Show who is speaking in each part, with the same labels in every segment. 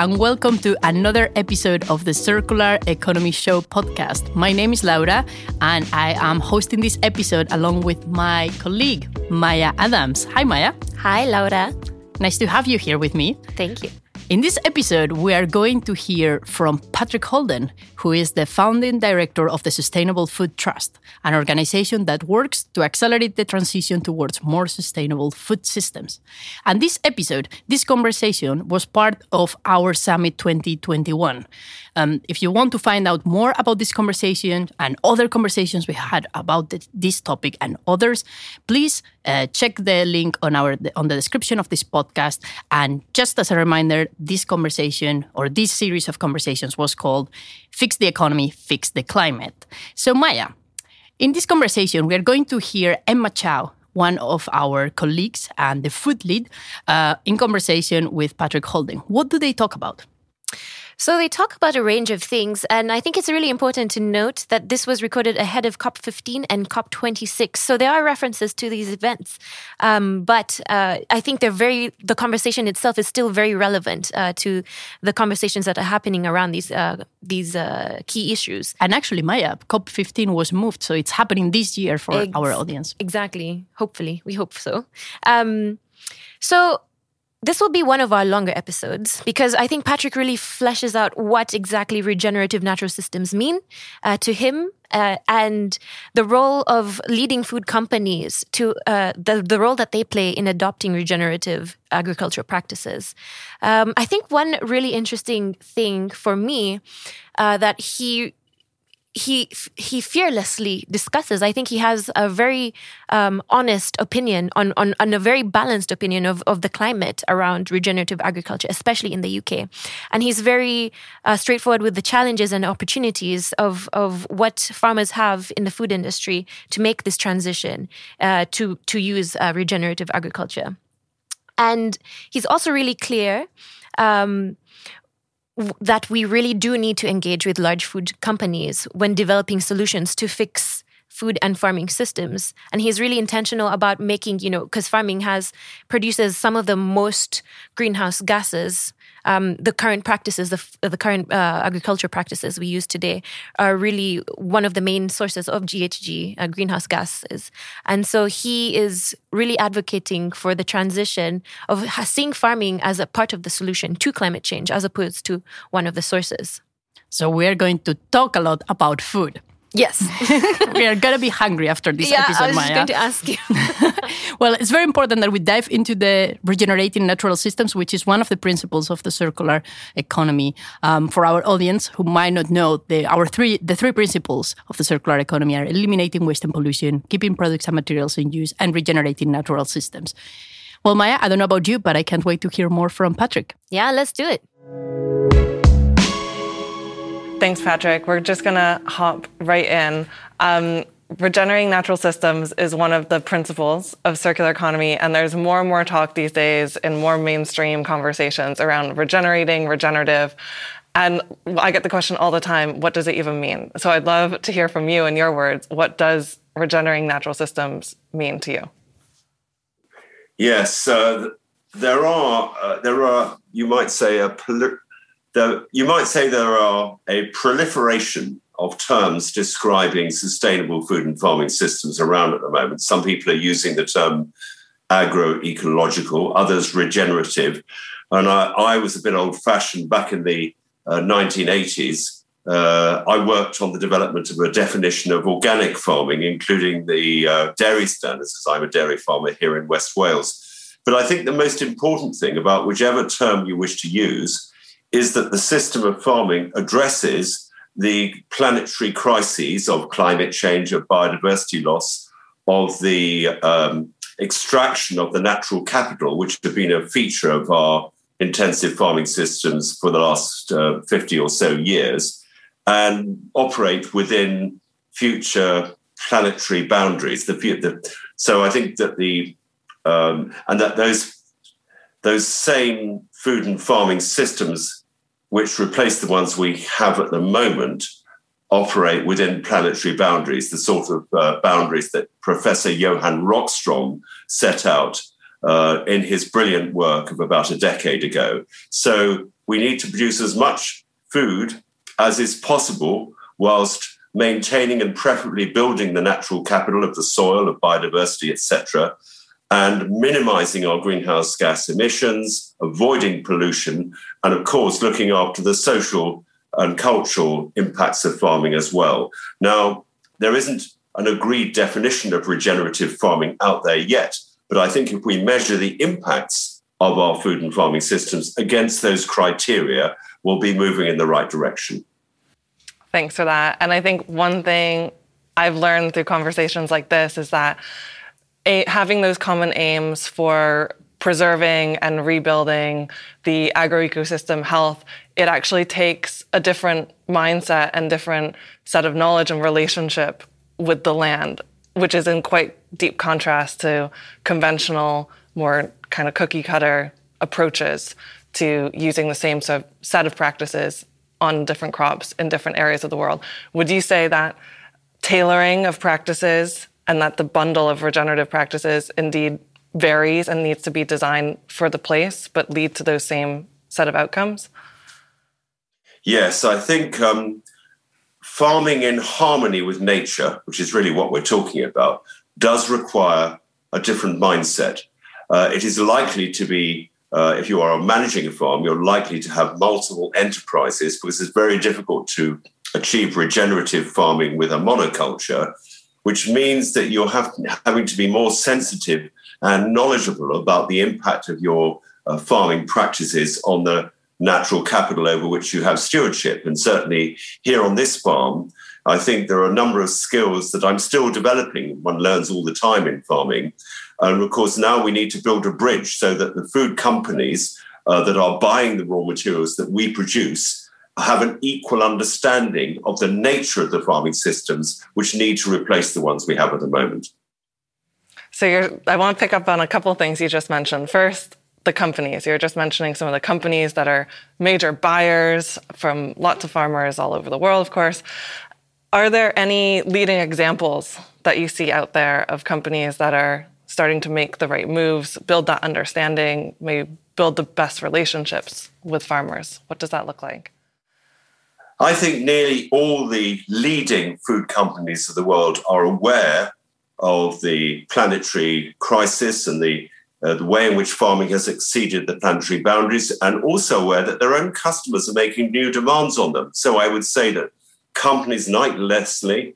Speaker 1: and welcome to another episode of the Circular Economy Show podcast. My name is Laura, and I am hosting this episode along with my colleague, Maya Adams. Hi, Maya.
Speaker 2: Hi, Laura.
Speaker 1: Nice to have you here with me.
Speaker 2: Thank you.
Speaker 1: In this episode, we are going to hear from Patrick Holden, who is the founding director of the Sustainable Food Trust, an organization that works to accelerate the transition towards more sustainable food systems. And this episode, this conversation, was part of our Summit 2021. Um, if you want to find out more about this conversation and other conversations we had about this topic and others, please uh, check the link on our on the description of this podcast. And just as a reminder, this conversation or this series of conversations was called "Fix the Economy, Fix the Climate." So, Maya, in this conversation, we are going to hear Emma Chow, one of our colleagues and the food lead, uh, in conversation with Patrick Holden. What do they talk about?
Speaker 2: So they talk about a range of things, and I think it's really important to note that this was recorded ahead of COP15 and COP26. So there are references to these events, um, but uh, I think they're very. The conversation itself is still very relevant uh, to the conversations that are happening around these uh, these uh, key issues.
Speaker 1: And actually, Maya, COP15 was moved, so it's happening this year for Ex- our audience.
Speaker 2: Exactly. Hopefully, we hope so. Um, so this will be one of our longer episodes because I think Patrick really fleshes out what exactly regenerative natural systems mean uh, to him uh, and the role of leading food companies to uh, the, the role that they play in adopting regenerative agricultural practices. Um, I think one really interesting thing for me uh, that he he he fearlessly discusses. I think he has a very um, honest opinion on, on on a very balanced opinion of of the climate around regenerative agriculture, especially in the UK. And he's very uh, straightforward with the challenges and opportunities of of what farmers have in the food industry to make this transition uh, to to use uh, regenerative agriculture. And he's also really clear. Um, that we really do need to engage with large food companies when developing solutions to fix food and farming systems. And he's really intentional about making you know because farming has produces some of the most greenhouse gases um, the current practices, the, the current uh, agriculture practices we use today are really one of the main sources of GHG, uh, greenhouse gases. And so he is really advocating for the transition of seeing farming as a part of the solution to climate change as opposed to one of the sources.
Speaker 1: So we're going to talk a lot about food.
Speaker 2: Yes.
Speaker 1: we are going to be hungry after this
Speaker 2: yeah,
Speaker 1: episode,
Speaker 2: I was
Speaker 1: Maya.
Speaker 2: going to ask you.
Speaker 1: well, it's very important that we dive into the regenerating natural systems, which is one of the principles of the circular economy. Um, for our audience who might not know, the, our three, the three principles of the circular economy are eliminating waste and pollution, keeping products and materials in use, and regenerating natural systems. Well, Maya, I don't know about you, but I can't wait to hear more from Patrick.
Speaker 2: Yeah, let's do it.
Speaker 3: Thanks, Patrick. We're just going to hop right in. Um, regenerating natural systems is one of the principles of circular economy, and there's more and more talk these days in more mainstream conversations around regenerating, regenerative. And I get the question all the time what does it even mean? So I'd love to hear from you in your words. What does regenerating natural systems mean to you?
Speaker 4: Yes, uh, there are, uh, there are, you might say, a the, you might say there are a proliferation of terms describing sustainable food and farming systems around at the moment. Some people are using the term agroecological, others regenerative. And I, I was a bit old fashioned back in the uh, 1980s. Uh, I worked on the development of a definition of organic farming, including the uh, dairy standards, because I'm a dairy farmer here in West Wales. But I think the most important thing about whichever term you wish to use is that the system of farming addresses the planetary crises of climate change, of biodiversity loss, of the um, extraction of the natural capital, which have been a feature of our intensive farming systems for the last uh, 50 or so years, and operate within future planetary boundaries. The, the, so I think that the um, and that those those same food and farming systems which replace the ones we have at the moment, operate within planetary boundaries, the sort of uh, boundaries that Professor Johan Rockström set out uh, in his brilliant work of about a decade ago. So we need to produce as much food as is possible whilst maintaining and preferably building the natural capital of the soil, of biodiversity, etc., and minimizing our greenhouse gas emissions, avoiding pollution, and of course, looking after the social and cultural impacts of farming as well. Now, there isn't an agreed definition of regenerative farming out there yet, but I think if we measure the impacts of our food and farming systems against those criteria, we'll be moving in the right direction.
Speaker 3: Thanks for that. And I think one thing I've learned through conversations like this is that a, having those common aims for preserving and rebuilding the agroecosystem health, it actually takes a different mindset and different set of knowledge and relationship with the land, which is in quite deep contrast to conventional, more kind of cookie cutter approaches to using the same sort of set of practices on different crops in different areas of the world. Would you say that tailoring of practices and that the bundle of regenerative practices indeed varies and needs to be designed for the place, but lead to those same set of outcomes?
Speaker 4: Yes, I think um, farming in harmony with nature, which is really what we're talking about, does require a different mindset. Uh, it is likely to be, uh, if you are managing a farm, you're likely to have multiple enterprises because it's very difficult to achieve regenerative farming with a monoculture, which means that you're have, having to be more sensitive and knowledgeable about the impact of your uh, farming practices on the natural capital over which you have stewardship. And certainly here on this farm, I think there are a number of skills that I'm still developing. One learns all the time in farming. And of course, now we need to build a bridge so that the food companies uh, that are buying the raw materials that we produce have an equal understanding of the nature of the farming systems which need to replace the ones we have at the moment.
Speaker 3: So I want to pick up on a couple of things you just mentioned. First, the companies. You're just mentioning some of the companies that are major buyers from lots of farmers all over the world, of course. Are there any leading examples that you see out there of companies that are starting to make the right moves, build that understanding, maybe build the best relationships with farmers? What does that look like?
Speaker 4: I think nearly all the leading food companies of the world are aware of the planetary crisis and the uh, the way in which farming has exceeded the planetary boundaries, and also aware that their own customers are making new demands on them. So I would say that companies like Nestle,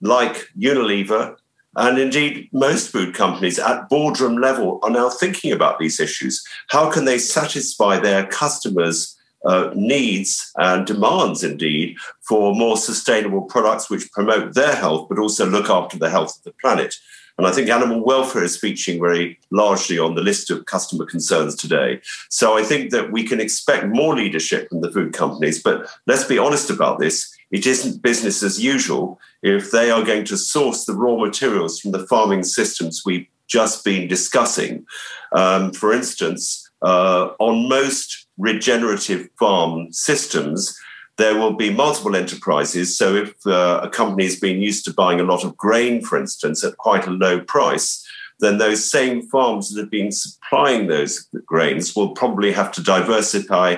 Speaker 4: like Unilever, and indeed most food companies at boardroom level are now thinking about these issues. How can they satisfy their customers' uh, needs and demands, indeed, for more sustainable products which promote their health, but also look after the health of the planet? And I think animal welfare is featuring very largely on the list of customer concerns today. So I think that we can expect more leadership from the food companies. But let's be honest about this it isn't business as usual if they are going to source the raw materials from the farming systems we've just been discussing. Um, for instance, uh, on most regenerative farm systems, there will be multiple enterprises. So, if uh, a company has been used to buying a lot of grain, for instance, at quite a low price, then those same farms that have been supplying those grains will probably have to diversify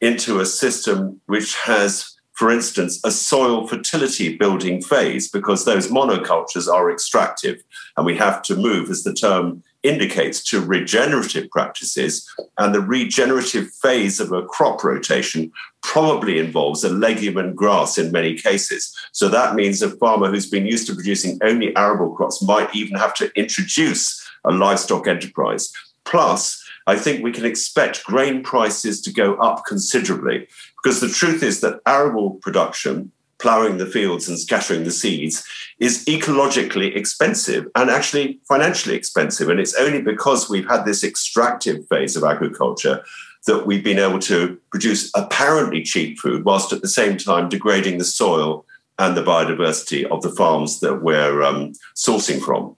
Speaker 4: into a system which has for instance, a soil fertility building phase because those monocultures are extractive and we have to move, as the term indicates, to regenerative practices. And the regenerative phase of a crop rotation probably involves a legume and grass in many cases. So that means a farmer who's been used to producing only arable crops might even have to introduce a livestock enterprise. Plus, I think we can expect grain prices to go up considerably because the truth is that arable production, ploughing the fields and scattering the seeds, is ecologically expensive and actually financially expensive. And it's only because we've had this extractive phase of agriculture that we've been able to produce apparently cheap food whilst at the same time degrading the soil and the biodiversity of the farms that we're um, sourcing from.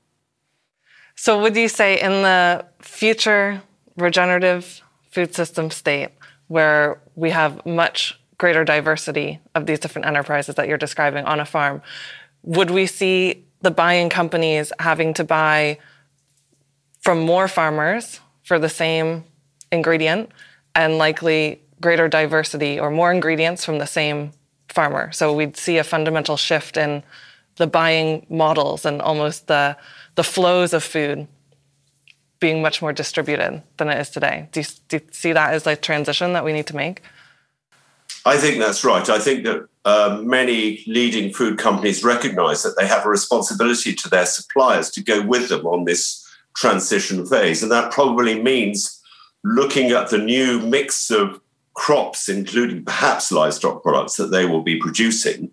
Speaker 3: So, would you say in the future regenerative food system state where we have much greater diversity of these different enterprises that you're describing on a farm, would we see the buying companies having to buy from more farmers for the same ingredient and likely greater diversity or more ingredients from the same farmer. So we'd see a fundamental shift in the buying models and almost the the flows of food being much more distributed than it is today. Do you, do you see that as a transition that we need to make?
Speaker 4: I think that's right. I think that uh, many leading food companies recognize that they have a responsibility to their suppliers to go with them on this transition phase. And that probably means looking at the new mix of crops, including perhaps livestock products that they will be producing,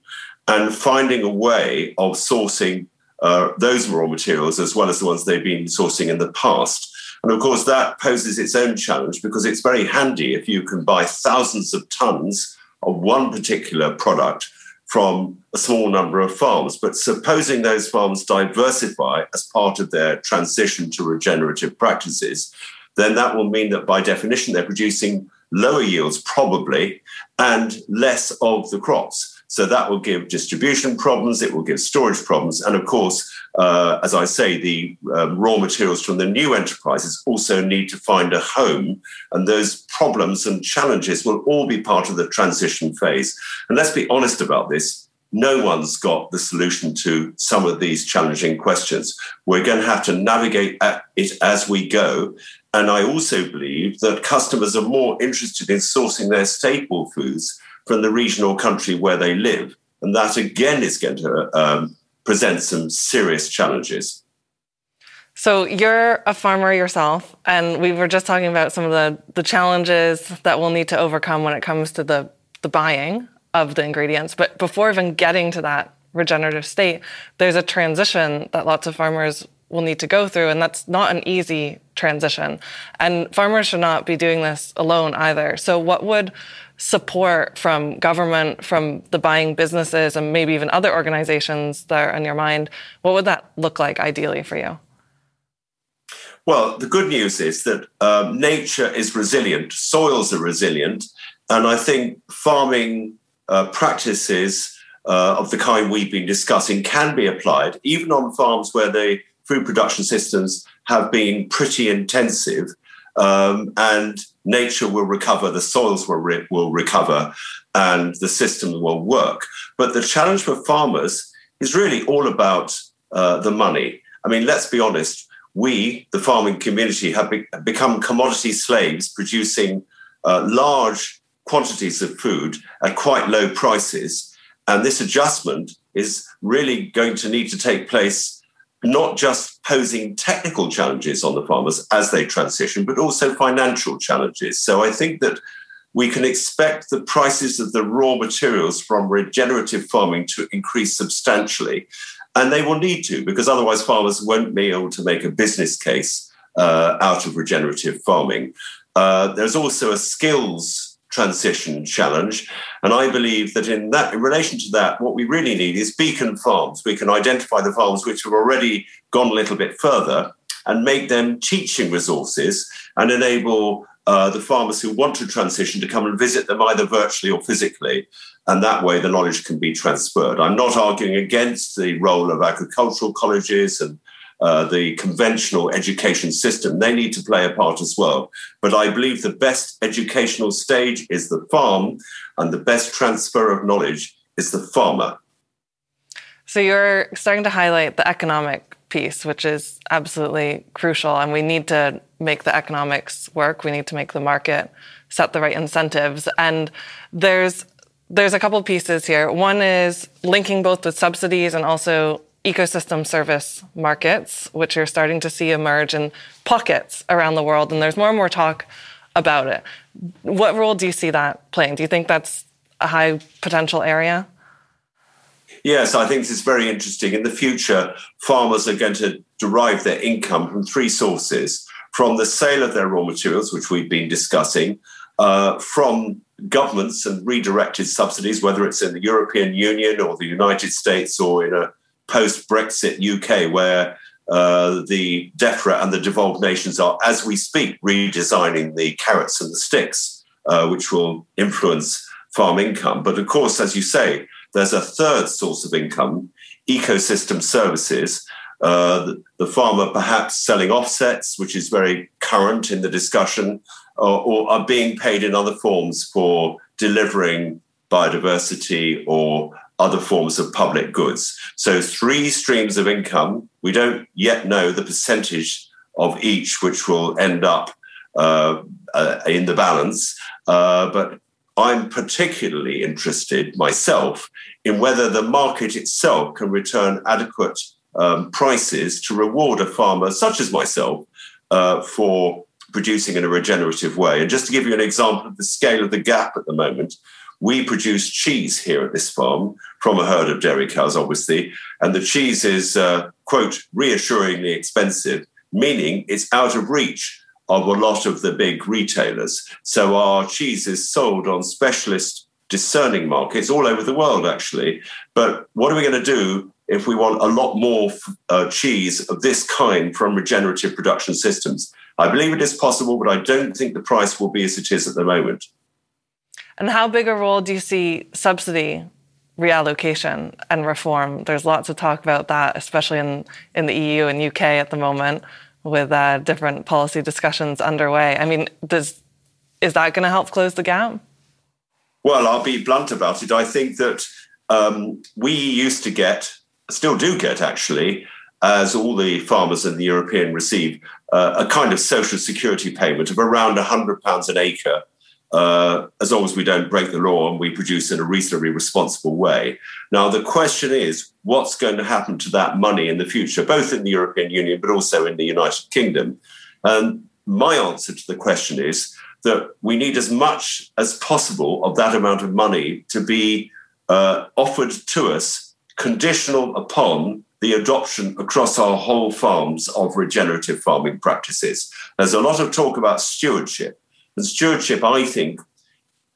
Speaker 4: and finding a way of sourcing uh, those raw materials as well as the ones they've been sourcing in the past. And of course, that poses its own challenge because it's very handy if you can buy thousands of tons of one particular product from a small number of farms. But supposing those farms diversify as part of their transition to regenerative practices, then that will mean that by definition they're producing lower yields, probably, and less of the crops. So that will give distribution problems, it will give storage problems. And of course, uh, as I say, the um, raw materials from the new enterprises also need to find a home. And those problems and challenges will all be part of the transition phase. And let's be honest about this. No one's got the solution to some of these challenging questions. We're going to have to navigate it as we go. And I also believe that customers are more interested in sourcing their staple foods from the region or country where they live. And that again is going to um, present some serious challenges.
Speaker 3: So you're a farmer yourself, and we were just talking about some of the, the challenges that we'll need to overcome when it comes to the, the buying of the ingredients. But before even getting to that regenerative state, there's a transition that lots of farmers will need to go through, and that's not an easy transition. And farmers should not be doing this alone either. So, what would support from government, from the buying businesses, and maybe even other organizations that are in your mind, what would that look like ideally for you?
Speaker 4: Well, the good news is that um, nature is resilient, soils are resilient, and I think farming uh, practices uh, of the kind we've been discussing can be applied even on farms where the food production systems have been pretty intensive um, and nature will recover, the soils will, re- will recover, and the system will work. But the challenge for farmers is really all about uh, the money. I mean, let's be honest, we, the farming community, have be- become commodity slaves producing uh, large quantities of food at quite low prices. And this adjustment is really going to need to take place not just posing technical challenges on the farmers as they transition, but also financial challenges. So I think that we can expect the prices of the raw materials from regenerative farming to increase substantially. And they will need to, because otherwise farmers won't be able to make a business case uh, out of regenerative farming. Uh, there's also a skills transition challenge. And I believe that in that, in relation to that, what we really need is beacon farms. We can identify the farms which have already gone a little bit further and make them teaching resources and enable uh, the farmers who want to transition to come and visit them either virtually or physically. And that way the knowledge can be transferred. I'm not arguing against the role of agricultural colleges and uh, the conventional education system. They need to play a part as well. But I believe the best educational stage is the farm, and the best transfer of knowledge is the farmer.
Speaker 3: So you're starting to highlight the economic piece, which is absolutely crucial. And we need to make the economics work. We need to make the market set the right incentives. And there's there's a couple pieces here. One is linking both with subsidies and also ecosystem service markets, which you're starting to see emerge in pockets around the world, and there's more and more talk about it. What role do you see that playing? Do you think that's a high potential area?
Speaker 4: Yes, I think this is very interesting. In the future, farmers are going to derive their income from three sources from the sale of their raw materials, which we've been discussing, uh, from governments and redirected subsidies, whether it's in the European Union or the United States or in a post Brexit UK, where uh, the DEFRA and the devolved nations are, as we speak, redesigning the carrots and the sticks, uh, which will influence farm income. But of course, as you say, there's a third source of income ecosystem services. Uh, the, the, farmer perhaps selling offsets, which is very current in the discussion, or, or are being paid in other forms for delivering biodiversity or other forms of public goods. So, three streams of income. We don't yet know the percentage of each which will end up uh, uh, in the balance. Uh, but I'm particularly interested myself in whether the market itself can return adequate um, prices to reward a farmer such as myself uh, for producing in a regenerative way. And just to give you an example of the scale of the gap at the moment, we produce cheese here at this farm from a herd of dairy cows, obviously, and the cheese is, uh, quote, reassuringly expensive, meaning it's out of reach of a lot of the big retailers. So our cheese is sold on specialist discerning markets all over the world, actually. But what are we going to do if we want a lot more uh, cheese of this kind from regenerative production systems? I believe it is possible, but I don't think the price will be as it is at the moment.
Speaker 3: And how big a role do you see subsidy reallocation and reform? There's lots of talk about that, especially in, in the EU and UK at the moment with uh, different policy discussions underway. I mean, does is that going to help close the gap?
Speaker 4: Well, I'll be blunt about it. I think that um, we used to get, still do get actually, as all the farmers in the European receive, uh, a kind of social security payment of around £100 an acre uh, as long as we don't break the law and we produce in a reasonably responsible way. Now, the question is what's going to happen to that money in the future, both in the European Union but also in the United Kingdom? And my answer to the question is that we need as much as possible of that amount of money to be uh, offered to us conditional upon the adoption across our whole farms of regenerative farming practices. There's a lot of talk about stewardship. And stewardship, I think,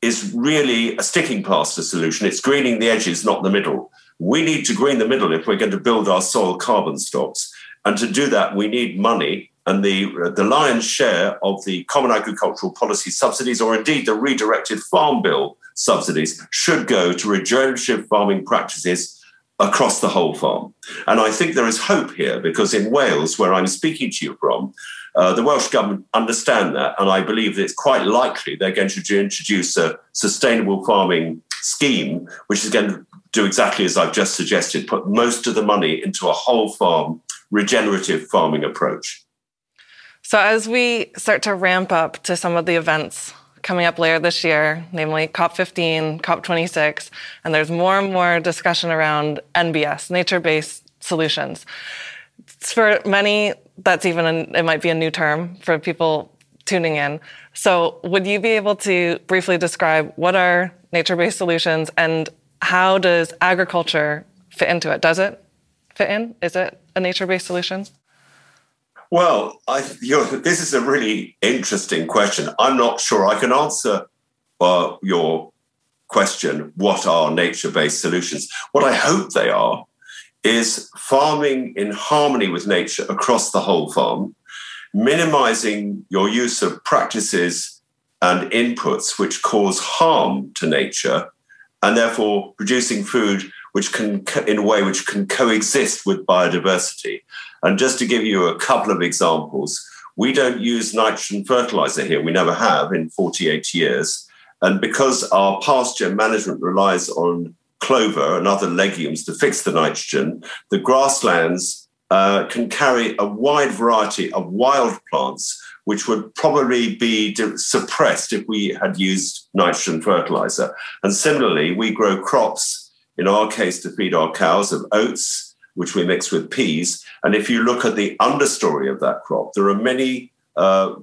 Speaker 4: is really a sticking plaster solution. It's greening the edges, not the middle. We need to green the middle if we're going to build our soil carbon stocks. And to do that, we need money. And the, the lion's share of the Common Agricultural Policy subsidies, or indeed the redirected Farm Bill subsidies, should go to regenerative farming practices across the whole farm. And I think there is hope here because in Wales, where I'm speaking to you from, uh, the Welsh government understand that, and I believe that it's quite likely they're going to introduce a sustainable farming scheme, which is going to do exactly as I've just suggested, put most of the money into a whole farm regenerative farming approach.
Speaker 3: So, as we start to ramp up to some of the events coming up later this year, namely COP15, COP26, and there's more and more discussion around NBS, nature based solutions. For many, that's even, a, it might be a new term for people tuning in. So, would you be able to briefly describe what are nature based solutions and how does agriculture fit into it? Does it fit in? Is it a nature based solution?
Speaker 4: Well, I, this is a really interesting question. I'm not sure I can answer uh, your question what are nature based solutions? What I hope they are is farming in harmony with nature across the whole farm, minimizing your use of practices and inputs which cause harm to nature, and therefore producing food which can, in a way, which can coexist with biodiversity. And just to give you a couple of examples, we don't use nitrogen fertilizer here. We never have in 48 years. And because our pasture management relies on clover and other legumes to fix the nitrogen, the grasslands uh, can carry a wide variety of wild plants, which would probably be suppressed if we had used nitrogen fertilizer. And similarly, we grow crops, in our case, to feed our cows of oats, which we mix with peas. And if you look at the understory of that crop, there are many uh,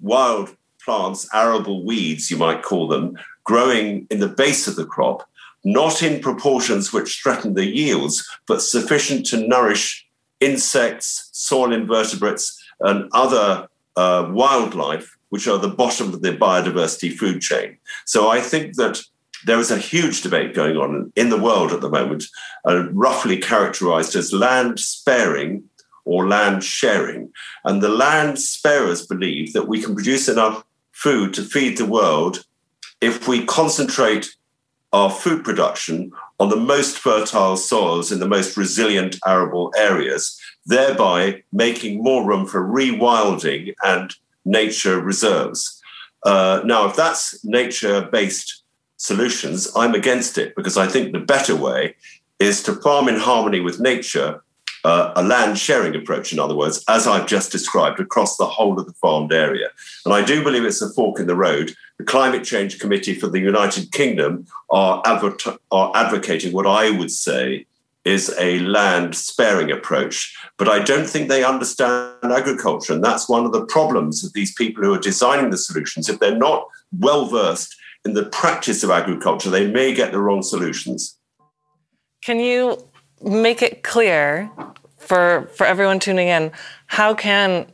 Speaker 4: wild plants, arable weeds, you might call them, growing in the base of the crop, not in proportions which threaten the yields, but sufficient to nourish insects, soil invertebrates, and other uh, wildlife, which are the bottom of the biodiversity food chain. So I think that there is a huge debate going on in the world at the moment, uh, roughly characterized as land sparing or land sharing. And the land sparers believe that we can produce enough food to feed the world if we concentrate our food production on the most fertile soils in the most resilient arable areas, thereby making more room for rewilding and nature reserves. Uh, now, if that's nature based solutions, I'm against it because I think the better way is to farm in harmony with nature, uh, a land sharing approach, in other words, as I've just described, across the whole of the farmed area. And I do believe it's a fork in the road. The Climate Change Committee for the United Kingdom are, are advocating what I would say is a land sparing approach. But I don't think they understand agriculture. And that's one of the problems of these people who are designing the solutions. If they're not well versed in the practice of agriculture, they may get the wrong solutions.
Speaker 3: Can you make it clear for, for everyone tuning in how can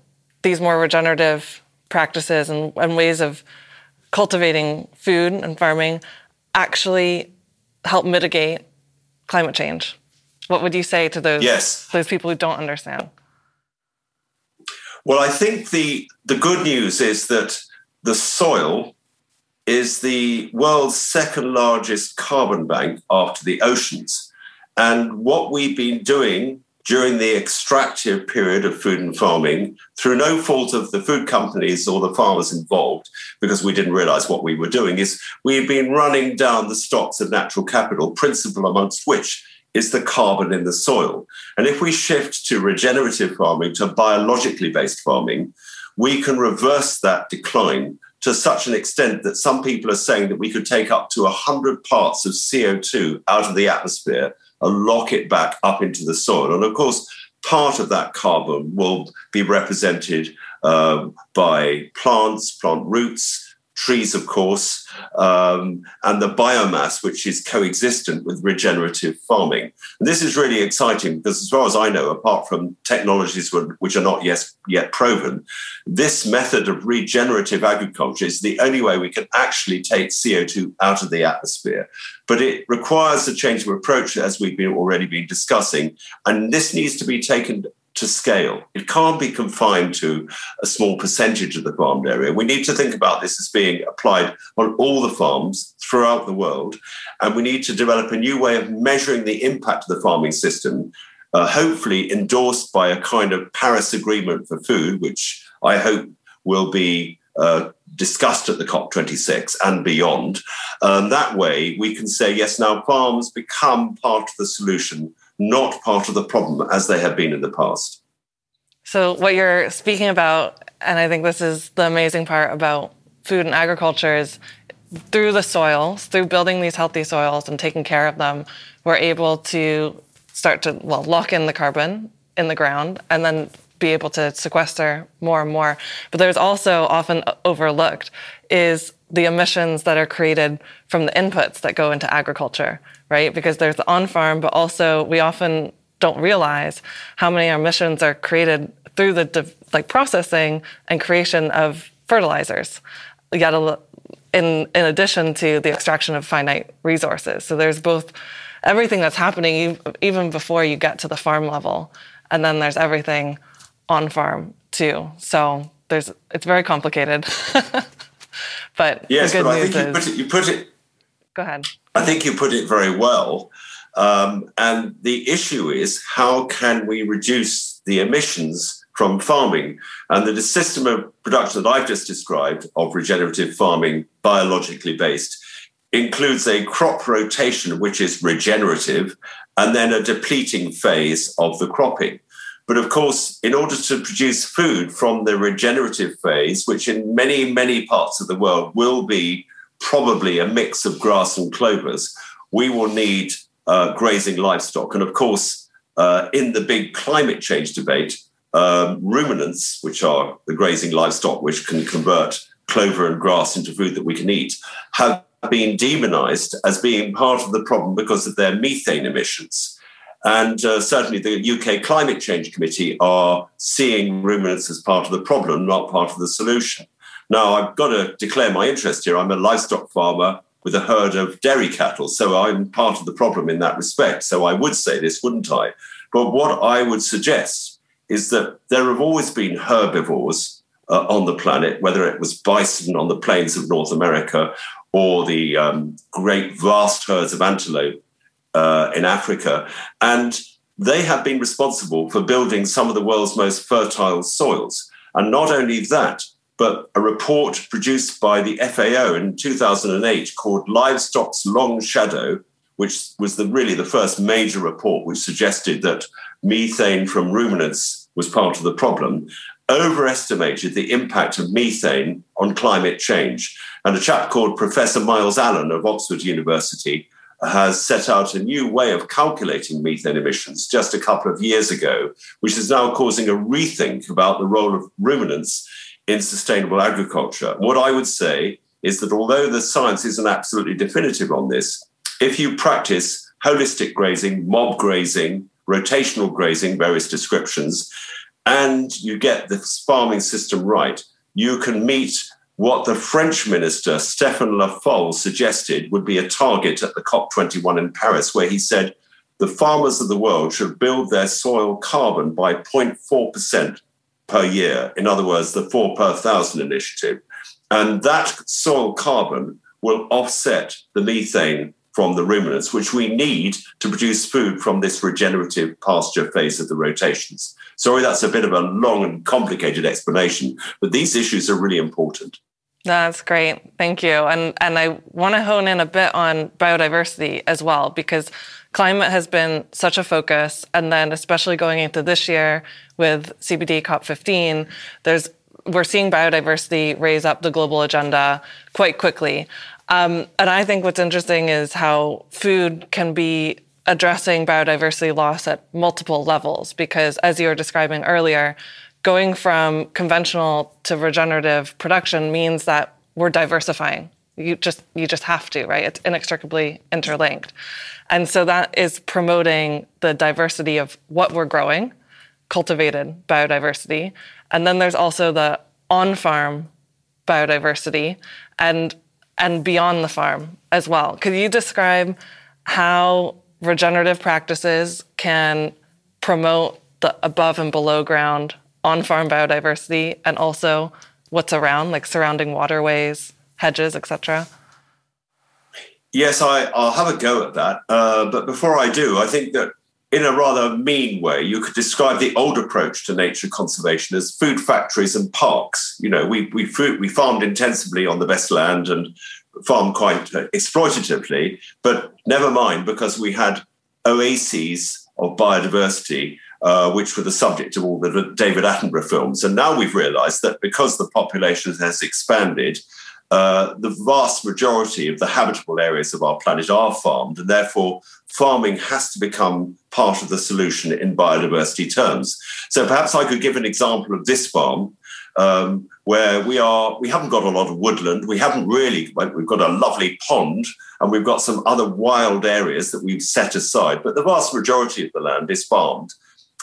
Speaker 3: these more regenerative practices and, and ways of cultivating food and farming actually help mitigate climate change? What would you say to those
Speaker 4: yes.
Speaker 3: those people who don't understand?
Speaker 4: Well, I think the the good news is that the soil is the world's second largest carbon bank after the oceans. And what we've been doing during the extractive period of food and farming, through no fault of the food companies or the farmers involved, because we didn't realize what we were doing, is we've been running down the stocks of natural capital, principal amongst which is the carbon in the soil. And if we shift to regenerative farming, to biologically based farming, we can reverse that decline to such an extent that some people are saying that we could take up to 100 parts of CO2 out of the atmosphere and lock it back up into the soil. And of course, part of that carbon will be represented uh, by plants, plant roots, trees, of course, um, and the biomass, which is coexistent with regenerative farming. And this is really exciting because, as far as I know, apart from technologies which are not yet, yet proven, this method of regenerative agriculture is the only way we can actually take CO2 out of the atmosphere. But it requires a change of approach, as we've been already been discussing, and this needs to be taken to scale. It can't be confined to a small percentage of the farmed area. We need to think about this as being applied on all the farms throughout the world. And we need to develop a new way of measuring the impact of the farming system, uh, hopefully endorsed by a kind of Paris Agreement for food, which I hope will be. Uh, discussed at the COP26 and beyond. Um, that way, we can say, yes, now farms become part of the solution not part of the problem as they have been in the past.
Speaker 3: So, what you're speaking about, and I think this is the amazing part about food and agriculture, is through the soils, through building these healthy soils and taking care of them, we're able to start to, well, lock in the carbon in the ground and then be able to sequester more and more. But there's also often overlooked is the emissions that are created from the inputs that go into agriculture, right? Because there's the on farm, but also we often don't realize how many emissions are created through the like processing and creation of fertilizers. Yet, in in addition to the extraction of finite resources, so there's both everything that's happening even before you get to the farm level, and then there's everything on farm too. So there's it's very complicated. But
Speaker 4: yes, but I think you put, it, you put it.
Speaker 3: Go ahead.
Speaker 4: I think you put it very well. Um, and the issue is how can we reduce the emissions from farming? And the system of production that I've just described of regenerative farming, biologically based, includes a crop rotation, which is regenerative, and then a depleting phase of the cropping. But of course, in order to produce food from the regenerative phase, which in many, many parts of the world will be probably a mix of grass and clovers, we will need uh, grazing livestock. And of course, uh, in the big climate change debate, um, ruminants, which are the grazing livestock which can convert clover and grass into food that we can eat, have been demonized as being part of the problem because of their methane emissions. And uh, certainly the UK Climate Change Committee are seeing ruminants as part of the problem, not part of the solution. Now, I've got to declare my interest here. I'm a livestock farmer with a herd of dairy cattle, so I'm part of the problem in that respect. So I would say this, wouldn't I? But what I would suggest is that there have always been herbivores uh, on the planet, whether it was bison on the plains of North America or the um, great vast herds of antelope uh, in Africa. And they have been responsible for building some of the world's most fertile soils. And not only that, but a report produced by the FAO in 2008 called Livestock's Long Shadow, which was the, really the first major report which suggested that methane from ruminants was part of the problem, overestimated the impact of methane on climate change. And a chap called Professor Myles Allen of Oxford University has set out a new way of calculating methane emissions just a couple of years ago, which is now causing a rethink about the role of ruminants in sustainable agriculture. What I would say is that although the science isn't absolutely definitive on this, if you practice holistic grazing, mob grazing, rotational grazing, various descriptions, and you get the farming system right, you can meet what the French minister, Stéphane Le Foll, suggested would be a target at the COP21 in Paris, where he said the farmers of the world should build their soil carbon by 0.4% per year. In other words, the four per thousand initiative. And that soil carbon will offset the methane from the ruminants, which we need to produce food from this regenerative pasture phase of the rotations. Sorry, that's a bit of a long and complicated explanation, but these issues are really important.
Speaker 3: That's great. Thank you. And and I want to hone in a bit on biodiversity as well because climate has been such a focus and then especially going into this year with CBD COP15 there's we're seeing biodiversity raise up the global agenda quite quickly. Um, and I think what's interesting is how food can be addressing biodiversity loss at multiple levels because as you were describing earlier going from conventional to regenerative production means that we're diversifying. You just you just have to right? It's inextricably interlinked. And so that is promoting the diversity of what we're growing cultivated biodiversity. And then there's also the on-farm biodiversity. And and beyond the farm as well could you describe how regenerative practices can promote the above and below ground on farm biodiversity and also what's around, like surrounding waterways, hedges, etc.?
Speaker 4: Yes, I, will have a go at that. Uh, but before I do, I think that in a rather mean way, you could describe the old approach to nature conservation as food factories and parks. You know, we we, food, we farmed intensively on the best land and farmed quite uh, exploitatively, but never mind because we had oases of biodiversity, uh, which were the subject of all the David Attenborough films. And now we've realized that because the population has expanded, uh, the vast majority of the habitable areas of our planet are farmed, and therefore farming has to become part of the solution in biodiversity terms. So perhaps I could give an example of this farm um, where we are we haven't got a lot of woodland. We haven't really we've got a lovely pond and we've got some other wild areas that we've set aside but the vast majority of the land is farmed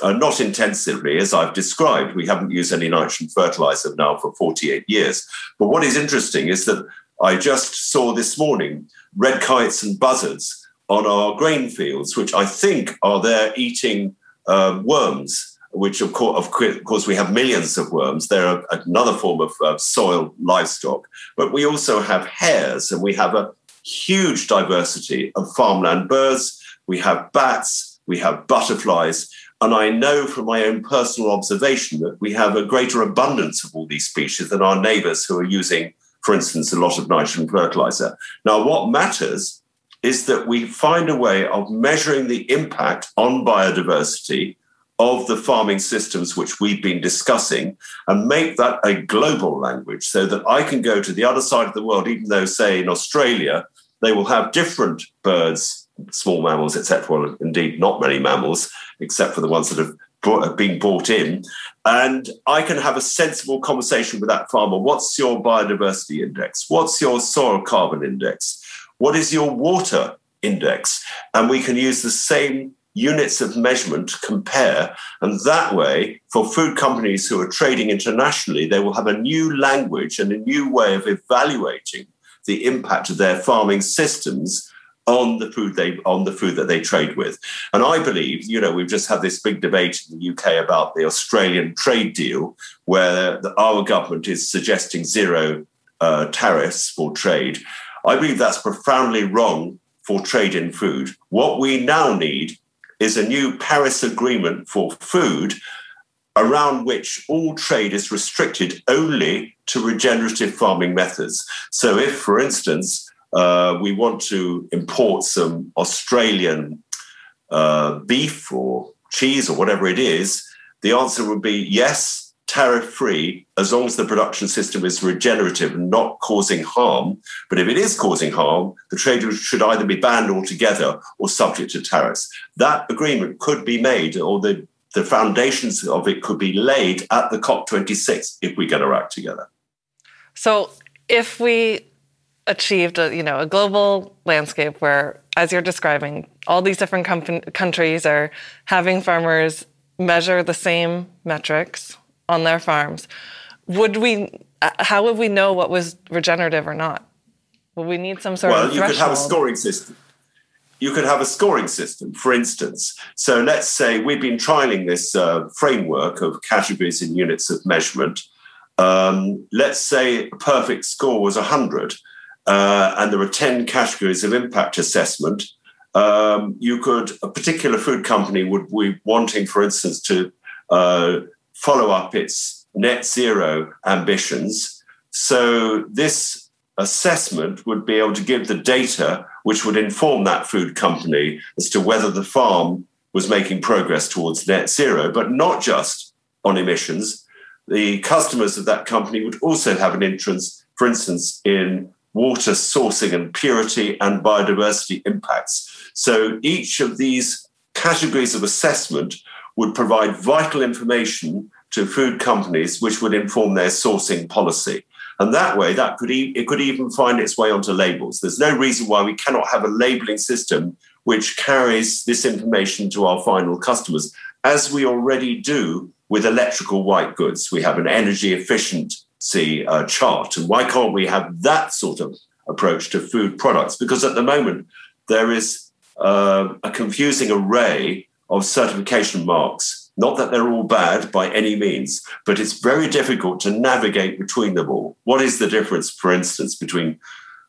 Speaker 4: uh, not intensively. As i've described we haven't used any nitrogen fertilizer now for 48 years. But what is interesting is that i just saw this morning red kites and buzzards on our grain fields which i think are there eating uh, worms which of course, of course, we have millions of worms. They're another form of uh, soil livestock, but we also have hares, and we have a huge diversity of farmland birds. We have bats, we have butterflies, and I know from my own personal observation that we have a greater abundance of all these species than our neighbours who are using, for instance, a lot of nitrogen fertilizer. Now, what matters is that we find a way of measuring the impact on biodiversity of the farming systems which we've been discussing and make that a global language so that I can go to the other side of the world, even though, say, in Australia, they will have different birds, small mammals, etc. Well, indeed, not many mammals, except for the ones that have, brought, been brought in. And I can have a sensible conversation with that farmer. What's your biodiversity index? What's your soil carbon index? What is your water index? And we can use the same units of measurement to compare. And that way, for food companies who are trading internationally, they will have a new language and a new way of evaluating the impact of their farming systems on the food they on the food that they trade with. And I believe, you know, we've just had this big debate in the UK about the Australian trade deal, where the, our government is suggesting zero uh, tariffs for trade. I believe that's profoundly wrong for trade in food. What we now need is a new Paris Agreement for food around which all trade is restricted only to regenerative farming methods. So, if, for instance, uh, we want to import some Australian uh, beef or cheese or whatever it is, the answer would be yes, tariff free, as long as the production system is regenerative and not causing harm. But if it is causing harm, the trade should either be banned altogether or subject to tariffs. That agreement could be made, or the, the foundations of it could be laid at the COP26 if we get our act together.
Speaker 3: So if we achieved a you know a global landscape where, as you're describing, all these different com- countries are having farmers measure the same metrics on their farms. Would we? Uh, how would we know what was regenerative or not? Would we need some sort
Speaker 4: well,
Speaker 3: of
Speaker 4: you could have a scoring system. You could have a scoring system, for instance. So let's say we've been trialing this uh, framework of categories and units of measurement. Um, let's say a perfect score was 100 uh, and there are 10 categories of impact assessment, um, you could, a particular food company would be wanting, for instance, to uh, follow up its net zero ambitions. So this assessment would be able to give the data which would inform that food company as to whether the farm was making progress towards net zero, but not just on emissions. The customers of that company would also have an interest, for instance, in water sourcing and purity, and biodiversity impacts. So each of these categories of assessment would provide vital information to food companies, which would inform their sourcing policy. And that way, that could e- it could even find its way onto labels. There's no reason why we cannot have a labeling system which carries this information to our final customers, as we already do with electrical white goods. We have an energy efficiency a chart. And why can't we have that sort of approach to food products? Because at the moment, there is uh, a confusing array of certification marks. Not that they're all bad by any means, but it's very difficult to navigate between them all. What is the difference, for instance, between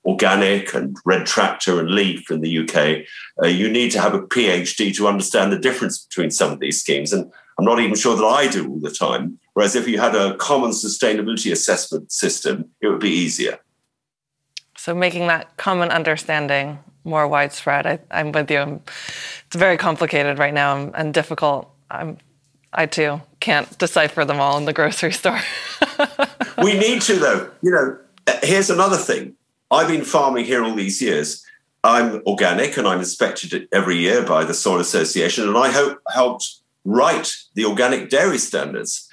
Speaker 4: organic and red tractor and leaf in the UK? Uh, you need to have a PhD to understand the difference between some of these schemes. And I'm not even sure that I do all the time. Whereas if you had a common sustainability assessment system, it would be easier.
Speaker 3: So making that common understanding more widespread, I, am with you. It's very complicated right now and difficult. I'm, I too can't decipher them all in the grocery store.
Speaker 4: we need to, though. You know, here's another thing. I've been farming here all these years. I'm organic and I'm inspected every year by the Soil Association, and I hope helped write the organic dairy standards.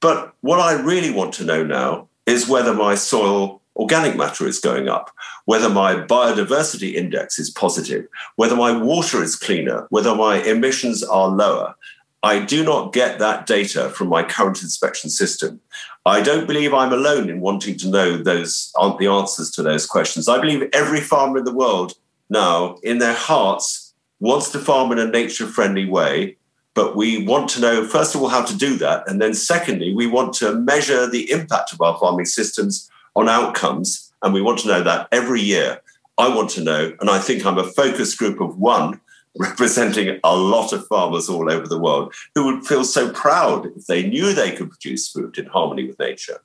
Speaker 4: But what I really want to know now is whether my soil organic matter is going up, whether my biodiversity index is positive, whether my water is cleaner, whether my emissions are lower. I do not get that data from my current inspection system. I don't believe I'm alone in wanting to know those aren't the answers to those questions. I believe every farmer in the world now, in their hearts, wants to farm in a nature friendly way but we want to know, first of all, how to do that. And then, secondly, we want to measure the impact of our farming systems on outcomes. And we want to know that every year. I want to know, and I think I'm a focus group of one representing a lot of farmers all over the world who would feel so proud if they knew they could produce food in harmony with nature.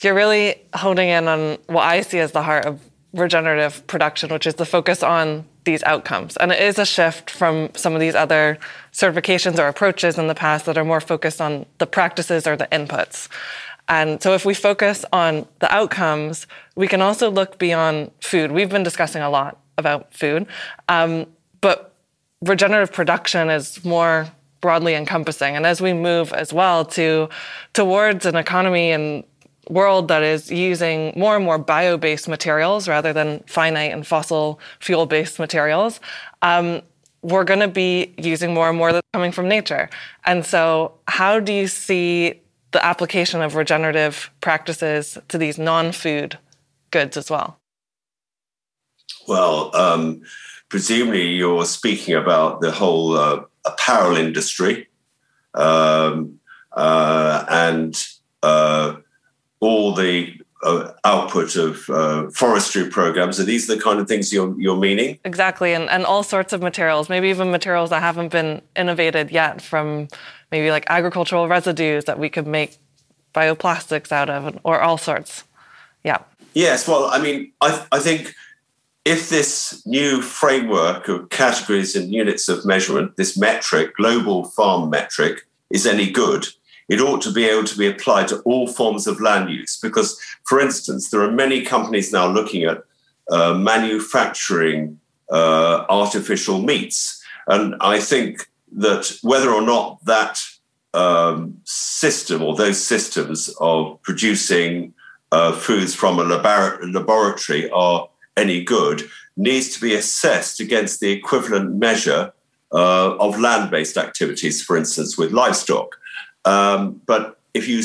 Speaker 3: You're really honing in on what I see as the heart of regenerative production, which is the focus on these outcomes. And it is a shift from some of these other certifications or approaches in the past that are more focused on the practices or the inputs. And so if we focus on the outcomes, we can also look beyond food. We've been discussing a lot about food, um, but regenerative production is more broadly encompassing. And as we move as well to towards an economy and world that is using more and more bio based materials rather than finite and fossil fuel based materials, um, we're going to be using more and more that's coming from nature. And so, how do you see the application of regenerative practices to these non food goods as well?
Speaker 4: Well, um, presumably you're speaking about the whole uh, apparel industry um, uh, and uh, all the uh, output of uh, forestry programs. Are these the kind of things you're, you're meaning?
Speaker 3: Exactly, and, and all sorts of materials, maybe even materials that haven't been innovated yet from maybe like agricultural residues that we could make bioplastics out of, or all sorts. Yeah.
Speaker 4: Yes, well, I mean, I, I think if this new framework of categories and units of measurement, this metric, global farm metric, is any good, it ought to be able to be applied to all forms of land use. Because, for instance, there are many companies now looking at uh, manufacturing uh, artificial meats. And I think that whether or not that um, system or those systems of producing uh, foods from a labor- laboratory are any good needs to be assessed against the equivalent measure uh, of land based activities, for instance, with livestock. Um, but if you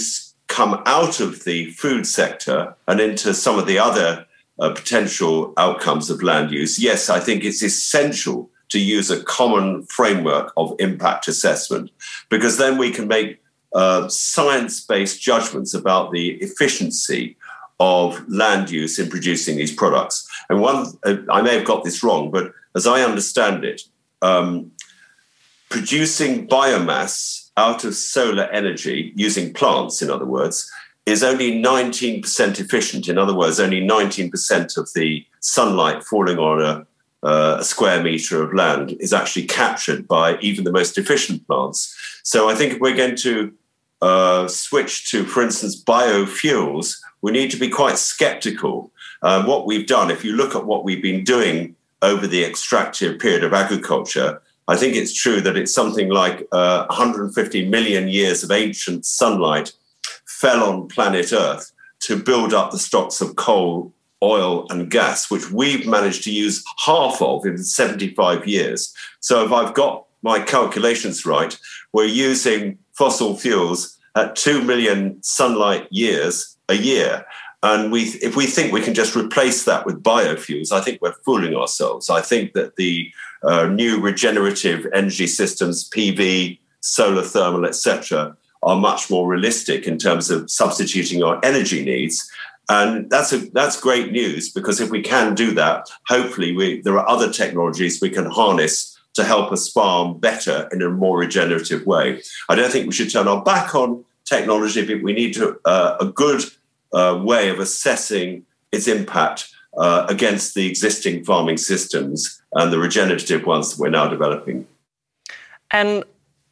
Speaker 4: come out of the food sector and into some of the other uh, potential outcomes of land use, yes, I think it's essential to use a common framework of impact assessment because then we can make uh, science based judgments about the efficiency of land use in producing these products. And one, uh, I may have got this wrong, but as I understand it, um, producing biomass out of solar energy using plants, in other words, is only 19% efficient. In other words, only 19% of the sunlight falling on a, uh, a, square meter of land is actually captured by even the most efficient plants. So I think if we're going to uh, switch to, for instance, biofuels, we need to be quite skeptical. Um, what we've done, if you look at what we've been doing over the extractive period of agriculture, I think it's true that it's something like uh, 150 million years of ancient sunlight fell on planet Earth to build up the stocks of coal, oil, and gas, which we've managed to use half of in 75 years. So if I've got my calculations right, we're using fossil fuels at 2 million sunlight years a year. And we, if we think we can just replace that with biofuels, I think we're fooling ourselves. I think that the uh, new regenerative energy systems, PV, solar thermal, etc., are much more realistic in terms of substituting our energy needs. And that's a, that's great news because if we can do that, hopefully we, there are other technologies we can harness to help us farm better in a more regenerative way. I don't think we should turn our back on technology, but we need to, uh, a good uh, way of assessing its impact uh, against the existing farming systems and the regenerative ones that we're now developing.
Speaker 3: And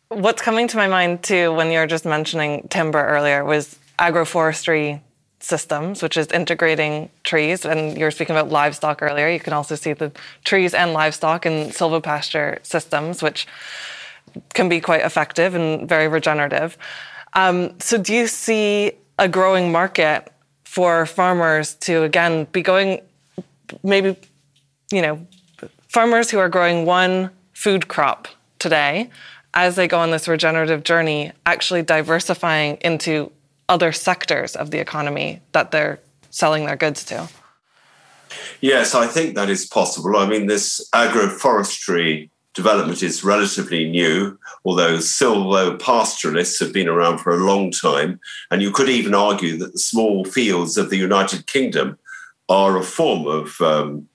Speaker 3: what's coming to my mind too when you're just mentioning timber earlier was agroforestry systems, which is integrating trees. And you were speaking about livestock earlier. You can also see the trees and livestock in silvopasture systems, which can be quite effective and very regenerative. Um, so, do you see a growing market for farmers to again be going maybe, you know, farmers who are growing one food crop today, as they go on this regenerative journey, actually diversifying into other sectors of the economy that they're selling their goods to?
Speaker 4: Yes, I think that is possible. I mean, this agroforestry development is relatively new, although silvopastoralists have been around for a long time. And you could even argue that the small fields of the United Kingdom are a form of um,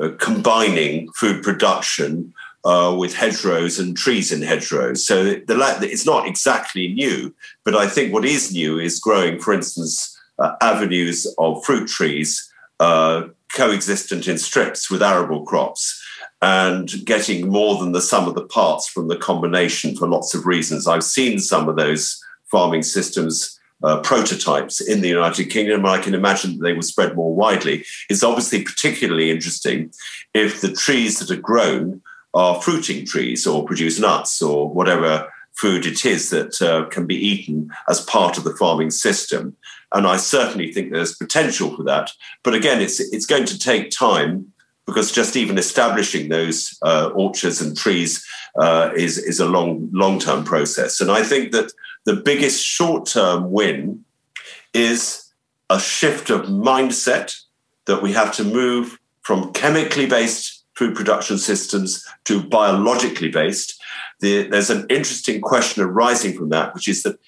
Speaker 4: uh, combining food production uh, with hedgerows and trees in hedgerows. So the, it's not exactly new, but I think what is new is growing, for instance, uh, avenues of fruit trees uh, coexistent in strips with arable crops and getting more than the sum of the parts from the combination for lots of reasons. I've seen some of those farming systems uh, prototypes in the United Kingdom. And I can imagine that they will spread more widely. It's obviously particularly interesting if the trees that are grown are fruiting trees or produce nuts or whatever food it is that uh, can be eaten as part of the farming system. And I certainly think there's potential for that. But again, it's it's going to take time because just even establishing those uh, orchards and trees uh, is is a long long term process. And I think that the biggest short term win is a shift of mindset that we have to move from chemically based food production systems to biologically based. The, there's an interesting question arising from that, which is that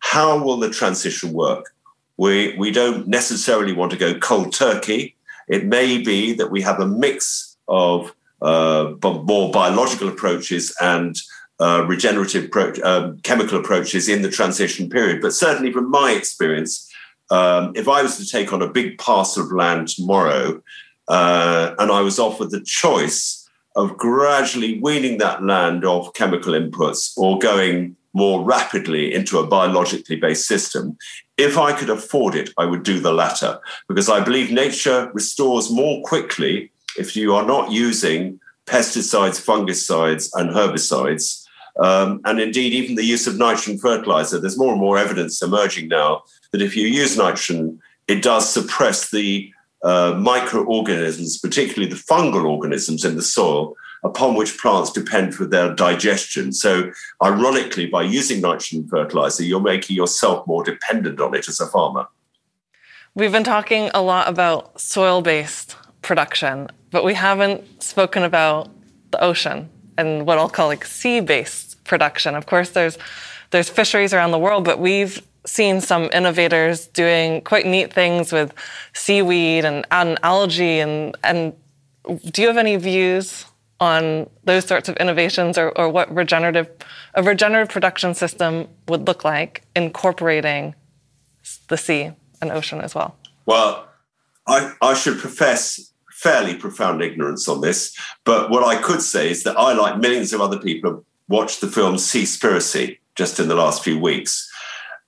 Speaker 4: how will the transition work? We, we don't necessarily want to go cold turkey. It may be that we have a mix of uh, more biological approaches and uh, regenerative pro- um, chemical approaches in the transition period. But certainly, from my experience, um, if I was to take on a big parcel of land tomorrow uh, and I was offered the choice of gradually weaning that land off chemical inputs or going more rapidly into a biologically based system, if I could afford it, I would do the latter because I believe nature restores more quickly if you are not using pesticides, fungicides, and herbicides. Um, and indeed, even the use of nitrogen fertilizer, there's more and more evidence emerging now that if you use nitrogen, it does suppress the uh, microorganisms, particularly the fungal organisms in the soil, upon which plants depend for their digestion. So, ironically, by using nitrogen fertilizer, you're making yourself more dependent on it as a farmer.
Speaker 3: We've been talking a lot about soil based production, but we haven't spoken about the ocean and what I'll call like sea based production. Of course, there's there's fisheries around the world, but we've seen some innovators doing quite neat things with seaweed and, and algae and and do you have any views on those sorts of innovations or, or what regenerative a regenerative production system would look like incorporating the sea and ocean as well
Speaker 4: well i, I should profess fairly profound ignorance on this but what i could say is that i like millions of other people have watched the film seaspiracy just in the last few weeks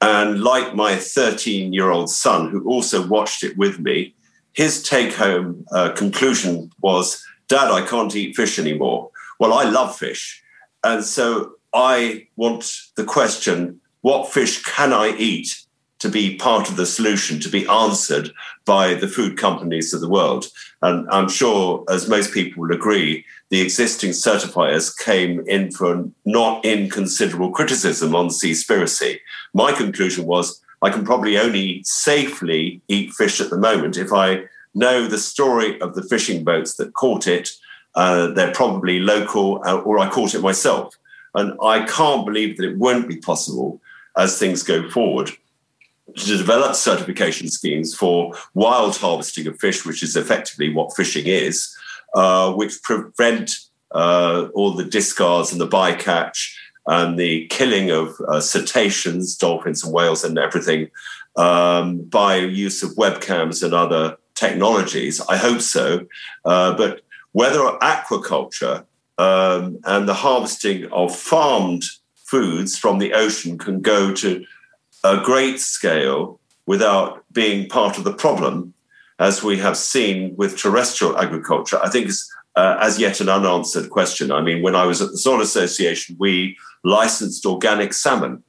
Speaker 4: and like my 13 year old son who also watched it with me his take home uh, conclusion was Dad, I can't eat fish anymore. Well, I love fish. And so I want the question what fish can I eat to be part of the solution, to be answered by the food companies of the world? And I'm sure, as most people will agree, the existing certifiers came in for not inconsiderable criticism on Seaspiracy. My conclusion was I can probably only safely eat fish at the moment if I know the story of the fishing boats that caught it. Uh, they're probably local, uh, or I caught it myself. And I can't believe that it won't be possible as things go forward to develop certification schemes for wild harvesting of fish, which is effectively what fishing is, uh, which prevent uh, all the discards and the bycatch and the killing of uh, cetaceans, dolphins and whales and everything um, by use of webcams and other technologies. I hope so. Uh, but whether aquaculture um, and the harvesting of farmed foods from the ocean can go to a great scale without being part of the problem, as we have seen with terrestrial agriculture, I think is uh, as yet an unanswered question. I mean, when I was at the Soil Association, we licensed organic salmon.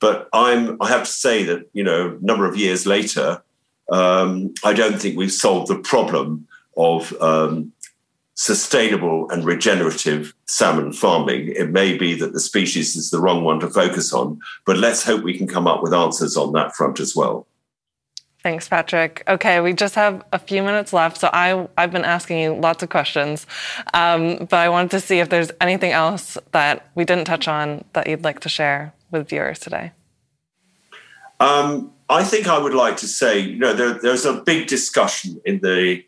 Speaker 4: But I'm, I have to say that, you know, a number of years later, um, I don't think we've solved the problem of um, sustainable and regenerative salmon farming. It may be that the species is the wrong one to focus on, but let's hope we can come up with answers on that front as well.
Speaker 3: Thanks, Patrick. Okay, we just have a few minutes left. So I, I've been asking you lots of questions, um, but I wanted to see if there's anything else that we didn't touch on that you'd like to share with viewers today.
Speaker 4: Um, I think I would like to say, you know, there, there's a big discussion in the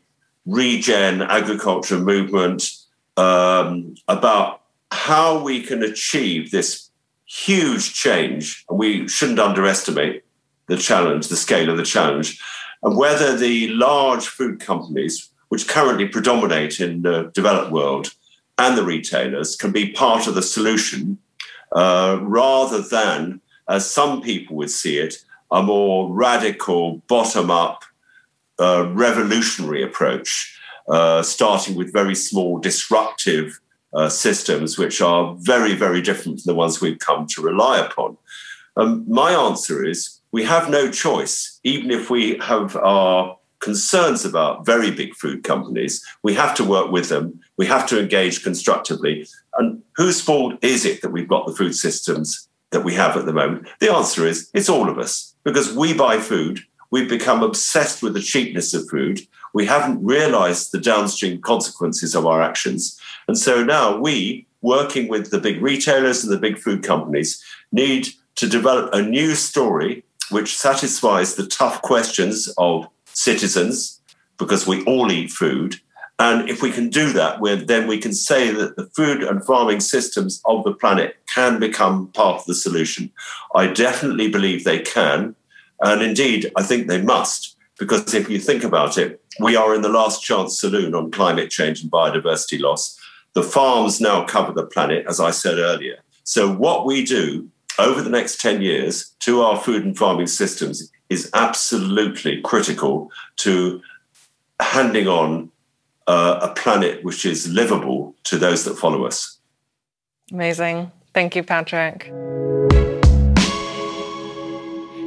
Speaker 4: regen agriculture movement um, about how we can achieve this huge change, and we shouldn't underestimate the challenge, the scale of the challenge, and whether the large food companies, which currently predominate in the developed world, and the retailers can be part of the solution uh, rather than, as some people would see it, a more radical, bottom up, revolutionary approach, uh, starting with very small, disruptive uh, systems, which are very, very different from the ones we've come to rely upon. Um, my answer is we have no choice, even if we have our concerns about very big food companies. We have to work with them. We have to engage constructively. And whose fault is it that we've got the food systems that we have at the moment? The answer is it's all of us because we buy food, we've become obsessed with the cheapness of food. We haven't realized the downstream consequences of our actions. And so now we, working with the big retailers and the big food companies, need to develop a new story which satisfies the tough questions of citizens, because we all eat food. And if we can do that, then we can say that the food and farming systems of the planet can become part of the solution. I definitely believe they can. And indeed, I think they must, because if you think about it, we are in the last chance saloon on climate change and biodiversity loss. The farms now cover the planet, as I said earlier. So, what we do over the next 10 years to our food and farming systems is absolutely critical to handing on uh, a planet which is livable to those that follow us.
Speaker 3: Amazing. Thank you, Patrick.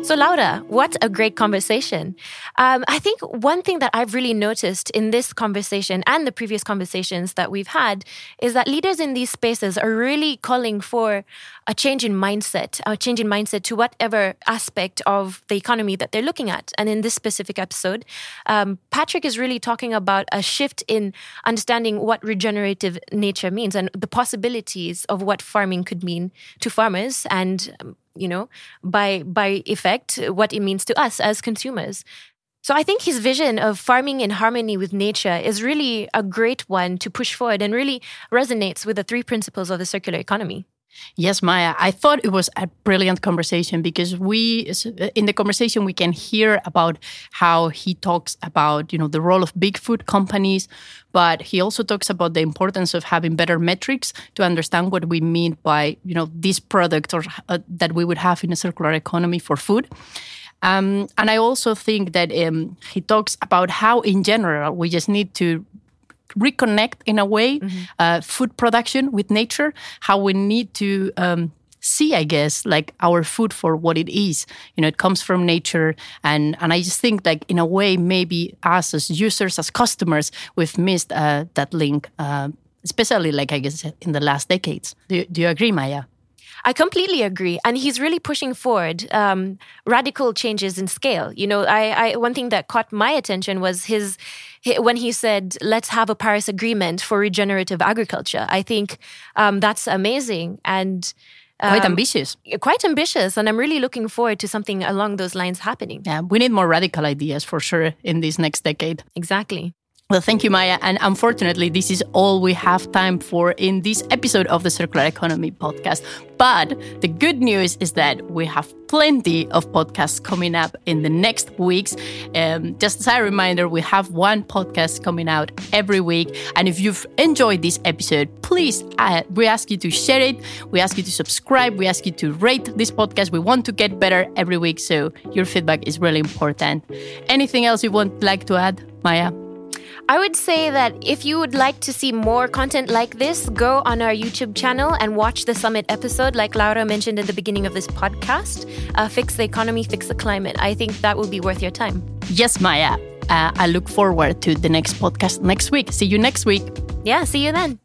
Speaker 2: So, Laura, what a great conversation. Um, I think one thing that I've really noticed in this conversation and the previous conversations that we've had is that leaders in these spaces are really calling for a change in mindset, a change in mindset to whatever aspect of the economy that they're looking at. And in this specific episode, um, Patrick is really talking about a shift in understanding what regenerative nature means and the possibilities of what farming could mean to farmers and you know, by by effect, what it means to us as consumers. So I think his vision of farming in harmony with nature is really a great one to push forward and really resonates with the three principles of the circular economy.
Speaker 1: Yes, Maya. I thought it was a brilliant conversation because we, in the conversation, we can hear about how he talks about, you know, the role of big food companies, but he also talks about the importance of having better metrics to understand what we mean by, you know, this product or uh, that we would have in a circular economy for food. Um, and I also think that um, he talks about how, in general, we just need to reconnect in a way mm-hmm. uh, food production with nature, how we need to um, see, I guess, like our food for what it is. You know, it comes from nature, and and I just think like in a way maybe us as users, as customers, we've missed uh, that link, uh, especially like I guess in the last decades. Do, do you agree, Maya?
Speaker 2: I completely agree, and he's really pushing forward um, radical changes in scale. You know, I, I one thing that caught my attention was his when he said, "Let's have a Paris Agreement for regenerative agriculture." I think um, that's amazing and.
Speaker 1: Um, quite ambitious.
Speaker 2: Quite ambitious. And I'm really looking forward to something along those lines happening.
Speaker 1: Yeah, we need more radical ideas for sure in this next decade.
Speaker 2: Exactly.
Speaker 1: Well, thank you, Maya. And unfortunately, this is all we have time for in this episode of the Circular Economy podcast. But the good news is that we have plenty of podcasts coming up in the next weeks. Um, just as a reminder, we have one podcast coming out every week. And if you've enjoyed this episode, please, uh, we ask you to share it. We ask you to subscribe. We ask you to rate this podcast. We want to get better every week. So your feedback is really important. Anything else you would like to add, Maya?
Speaker 2: I would say that if you would like to see more content like this, go on our YouTube channel and watch the summit episode, like Laura mentioned at the beginning of this podcast uh, Fix the Economy, Fix the Climate. I think that will be worth your time.
Speaker 1: Yes, Maya. Uh, I look forward to the next podcast next week. See you next week.
Speaker 2: Yeah, see you then.